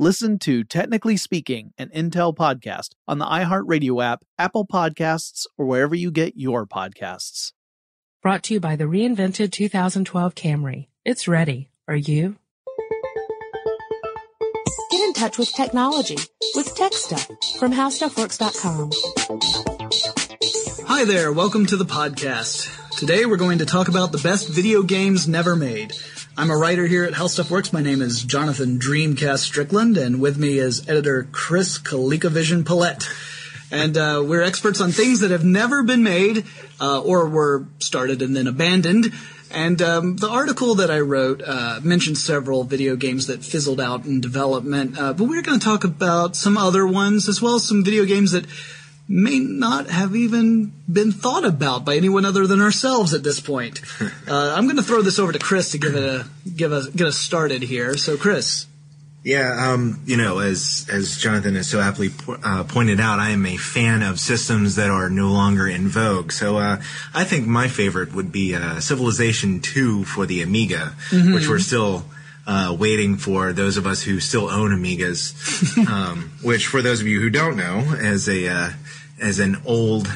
Listen to Technically Speaking, an Intel podcast on the iHeartRadio app, Apple Podcasts, or wherever you get your podcasts. Brought to you by the reinvented 2012 Camry. It's ready. Are you? Get in touch with technology with Tech Stuff from HowStuffWorks.com. Hi there, welcome to the podcast. Today we're going to talk about the best video games never made. I'm a writer here at How Stuff Works. My name is Jonathan Dreamcast Strickland, and with me is editor Chris ColecoVision Pollette. And uh, we're experts on things that have never been made uh, or were started and then abandoned. And um, the article that I wrote uh, mentioned several video games that fizzled out in development, uh, but we're going to talk about some other ones as well as some video games that may not have even been thought about by anyone other than ourselves at this point. Uh, I'm going to throw this over to Chris to give it a give us get us started here. So, Chris. Yeah, um, you know, as as Jonathan has so aptly po- uh, pointed out, I am a fan of systems that are no longer in vogue. So uh, I think my favorite would be uh, Civilization Two for the Amiga, Mm-hmm. which we're still uh, waiting for those of us who still own Amigas. um, which, for those of you who don't know, as a uh, as an old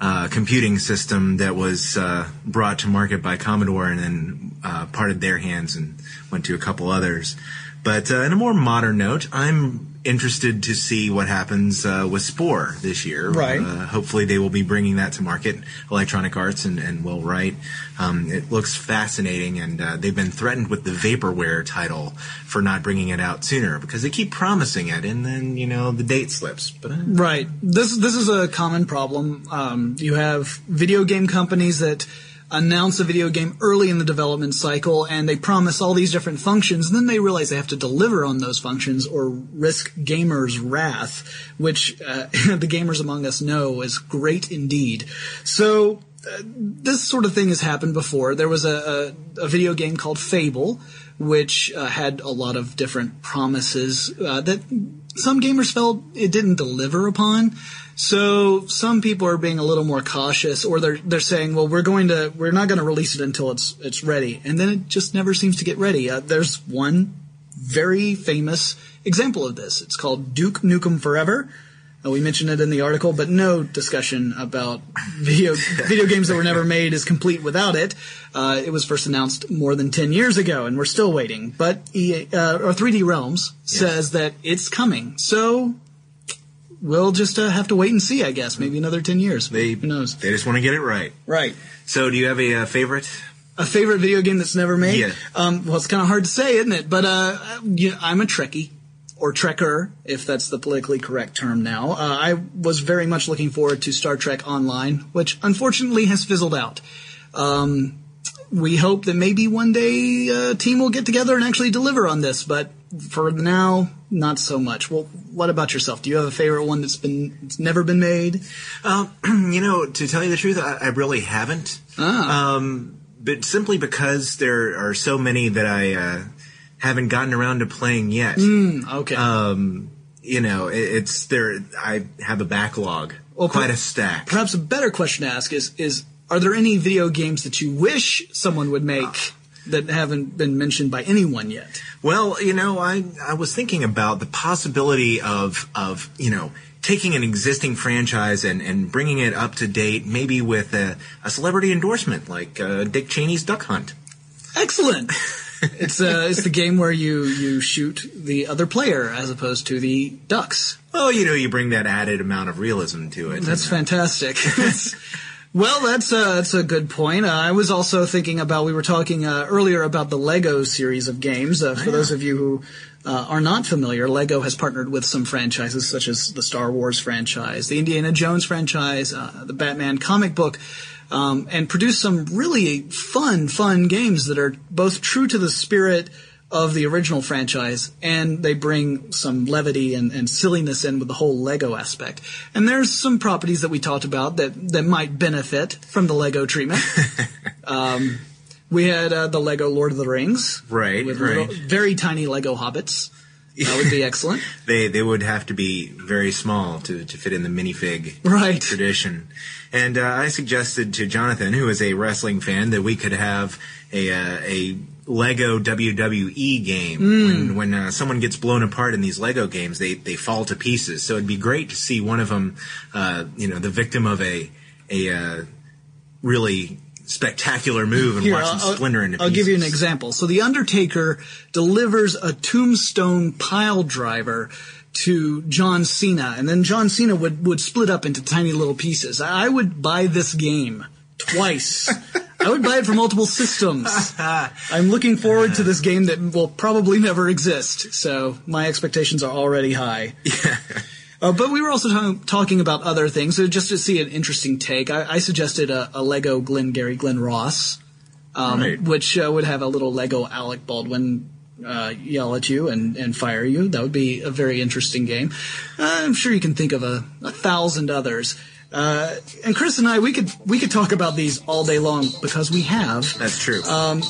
uh, computing system that was uh, brought to market by Commodore and then uh, parted their hands and went to a couple others. But uh, in a more modern note, I'm interested to see what happens uh, with Spore this year. Right. Uh, hopefully, they will be bringing that to market. Electronic Arts and, and Will Wright. Um, it looks fascinating, and uh, they've been threatened with the Vaporware title for not bringing it out sooner because they keep promising it, and then you know the date slips. But uh, Right. This this is a common problem. Um, you have video game companies that announce a video game early in the development cycle and they promise all these different functions and then they realize they have to deliver on those functions or risk gamers wrath which uh, the gamers among us know is great indeed. So uh, this sort of thing has happened before. There was a, a, a video game called fable which uh, had a lot of different promises uh, that some gamers felt it didn't deliver upon. So some people are being a little more cautious, or they're they're saying, "Well, we're going to we're not going to release it until it's it's ready," and then it just never seems to get ready. Uh, there's one very famous example of this. It's called Duke Nukem Forever. Uh, we mentioned it in the article, but no discussion about video video games that were never made is complete without it. Uh, it was first announced more than ten years ago, and we're still waiting. But EA, uh, or 3D Realms says that it's coming, so we'll just uh, have to wait and see. I guess maybe another ten years. They, Who knows? They just want to get it right. Right. So, do you have a uh, favorite? A favorite video game that's never made? Yeah. Um, well, it's kind of hard to say, isn't it? But uh, you I'm a Trekkie. Or Trekker, if that's the politically correct term now. Uh, I was very much looking forward to Star Trek Online, which unfortunately has fizzled out. Um, we hope that maybe one day a team will get together and actually deliver on this, but for now, not so much. Well, what about yourself? Do you have a favorite one that's been that's never been made? Um, you know, to tell you the truth, I, I really haven't. Ah. Um, but simply because there are so many that I uh, haven't gotten around to playing yet. Okay. Um, you know, it, it's there. I have a backlog, Well, quite per- a stack. Perhaps a better question to ask is is are there any video games that you wish someone would make that haven't been mentioned by anyone yet? Well, you know, I I was thinking about the possibility of of you know taking an existing franchise and, and bringing it up to date, maybe with a, a celebrity endorsement like uh, Dick Cheney's Duck Hunt. Excellent. it's uh, it's the game where you you shoot the other player as opposed to the ducks. Well, you know, you bring that added amount of realism to it. That's fantastic. Well, that's uh, that's a good point. Uh, I was also thinking about we were talking uh, earlier about the Lego series of games. Uh, for those of you who uh, are not familiar, Lego has partnered with some franchises such as the Star Wars franchise, the Indiana Jones franchise, uh, the Batman comic book. Um, and produced some really fun, fun games that are both true to the spirit of the original franchise, and they bring some levity and, and silliness in with the whole Lego aspect. And there's some properties that we talked about that, that might benefit from the Lego treatment. um, we had uh, the Lego Lord of the Rings, Right, With right. little- very tiny Lego hobbits. That would be excellent. They they would have to be very small to, to fit in the minifig Right. tradition. And uh, I suggested to Jonathan, who is a wrestling fan, that we could have a uh, a Lego WWE game. Hmm. When when uh, someone gets blown apart in these Lego games, they they fall to pieces. So it'd be great to see one of them, uh, you know, the victim of a a uh, really spectacular move and Here, watch I'll- splinter into I'll pieces. give you an example. So the Undertaker delivers a tombstone pile driver to John Cena, and then John Cena would, would split up into tiny little pieces. I would buy this game twice. I would buy it for multiple systems. I'm looking forward to this game that will probably never exist. So my expectations are already high. Uh, but we were also ta- talking about other things. So just to see an interesting take, I, I suggested a, a Lego Glengarry Glen Ross, um, Right. which uh, would have a little Lego Alec Baldwin uh, yell at you and, and fire you. That would be a very interesting game. Uh, I'm sure you can think of a, a thousand others. Uh, and Chris and I, we could we could talk about these all day long because we have. That's true. Um,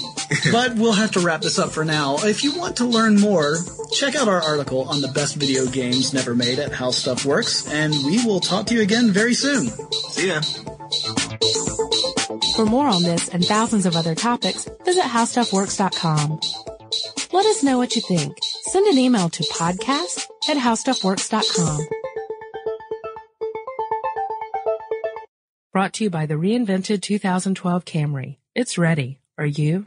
but we'll have to wrap this up for now. If you want to learn more, check out our article on the best video games never made at How Stuff Works, and we will talk to you again very soon. See ya. For more on this and thousands of other topics, visit howstuffworks.com. Let us know what you think. Send an email to podcast at howstuffworks.com. Brought to you by the reinvented 2012 Camry. It's ready. Are you?